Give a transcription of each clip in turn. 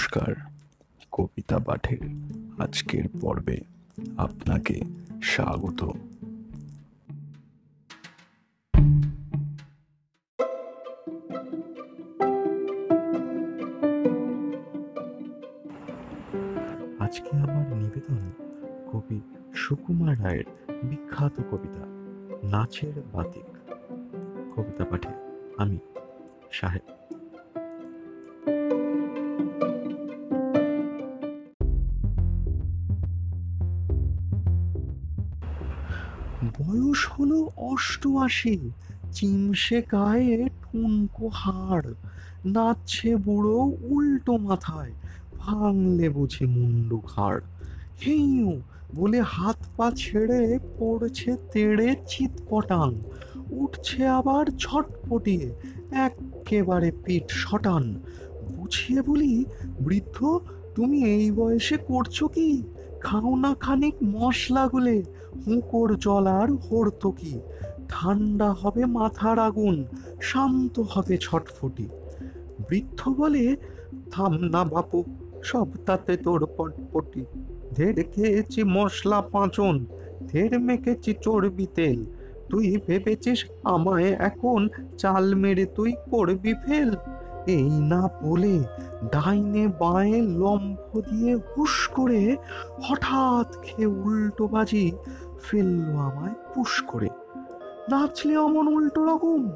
নমস্কার, কবিতা পাঠের আজকের পর্বে আপনাকে স্বাগত। আজকে আমার নিবেদন কবি সুকুমার রায়ের বিখ্যাত কবিতা, নাচের বাতিক। কবিতা পাঠে আমি সাহেব বয়স হলো অষ্টআশি। চিমসে গায়ে ঠুনকো হাড়, নাচছে বুড়ো উল্টো মাথায়, ভাঙলে বুঝি মুন্ডু ঘাড়। হেইউ, বলে হাত পা ছেড়ে পড়ছে তেড়ে চিৎপটাং, উঠছে আবার ছটপটিয়ে একেবারে পিঠ শটান বুঝিয়ে বলি, বৃদ্ধ, তুমি এই বয়সে করছ কি? খাও না খানিক মশলা গুলে হুঁকোর জল আর হর্তকি। ঠান্ডা হবে মাথার আগুন, শান্ত হবে ছটফটি। বৃদ্ধ বলে, থাম না বাপু, সব তাতে তোর পটপটি। ঢের খেয়েছি মশলা পাঁচন, ধের মেখেছি চর্বি তেল। তুই ভেবেছিস আমায় এখন চাল মেরে তুই করবি ফেল? এই না বলে ডাইনে বাঁয়ে লম্ফ দিয়ে হুশ করে হঠাৎ খেয়ে উল্টো বাজি ফেলল আমায় পুশ করে। নাচলে অমন উল্টো রকম,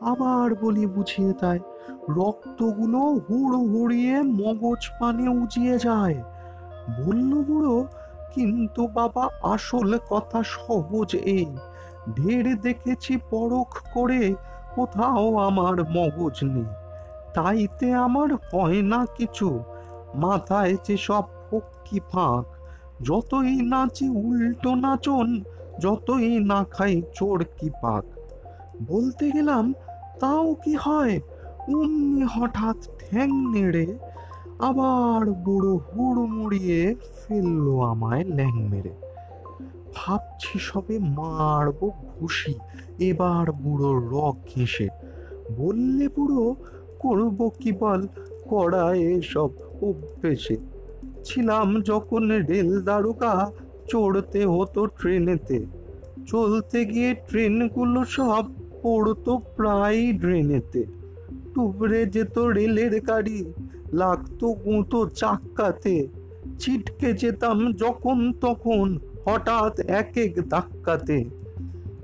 আবার বলি বুঝিয়ে তাই, রক্তগুলো হুড় হুড়িয়ে মগজ পানে উজিয়ে যায়। বলল বুড়ো, কিন্তু বাবা, আসল কথা সহজ এই, ঢের দেখেছি পরখ করে কোথাও আমার মগজ নেই। তাইতে আমার হয় না কিছু। মাথায় যে সব ফক্কি ফাঁক, যতই নাচি উল্টো নাচন, যতই না খাই চোর কি পাক। বলতে গেলাম, তাও কি হয়? অমনি হঠাৎ ঠ্যাং নেড়ে আবার বুড়ো হুড় মুড়িয়ে ফেলল আমায় ল্যাং মেরে। ভাবছি সবে মারবো ঘুষি, এবার বুড়ো রক ঘেঁষে। বললে বুড়ো করব কি বল? করা এসব অভ্যেসে। ছিলাম যখন রেল দারোগা চড়তে হতো ট্রেনেতে। চলতে গিয়ে ট্রেনগুলো সব পড়তো প্রায় ড্রেনেতে। টুবড়ে যেত রেলের গাড়ি, লাগতো গুঁতো চাক্কাতে। ছিটকে যেতাম যখন তখন, হঠাৎ এক এক ধাক্কাতে।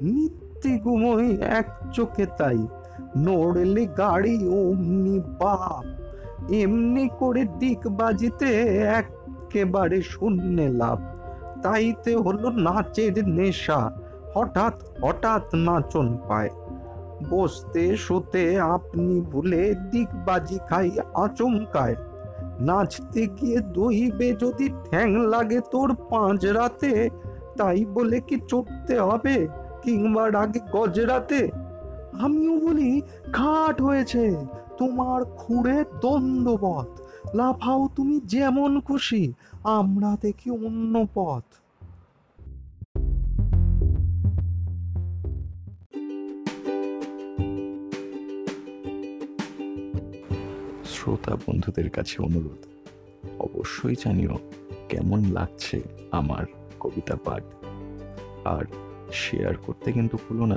নিত্যি ঘুমোই এক চোখে তাই। নড়লে গাড়ি অমনি বাপ। এমনি করে দিক বাজিতে একেবারে শূন্যে লাভ। তাইতে হলো নাচের নেশা, হঠাৎ হঠাৎ নাচন পায়। বসতে শুতে আপনি ভুলে দিকবাজি খাই আচমকায়। নাচতে গিয়ে দইবে যদি ঠ্যাং লাগে তোর পাঁচ রাতে, তাই বলে কি চড়তে হবে? কিংবা রাগে গজরাতে আমিও বলি খাট হয়েছে। তোমার খুঁড়ে দ্বন্দ্ববত লাফাও তুমি যেমন খুশি, আমরা দেখি অন্য পথ। শ্রোতা বন্ধুদের কাছে অনুরোধ, অবশ্যই জানিও কেমন লাগছে আমার কবিতা পাঠ। আর শেয়ার করতে কিন্তু ভুলো না।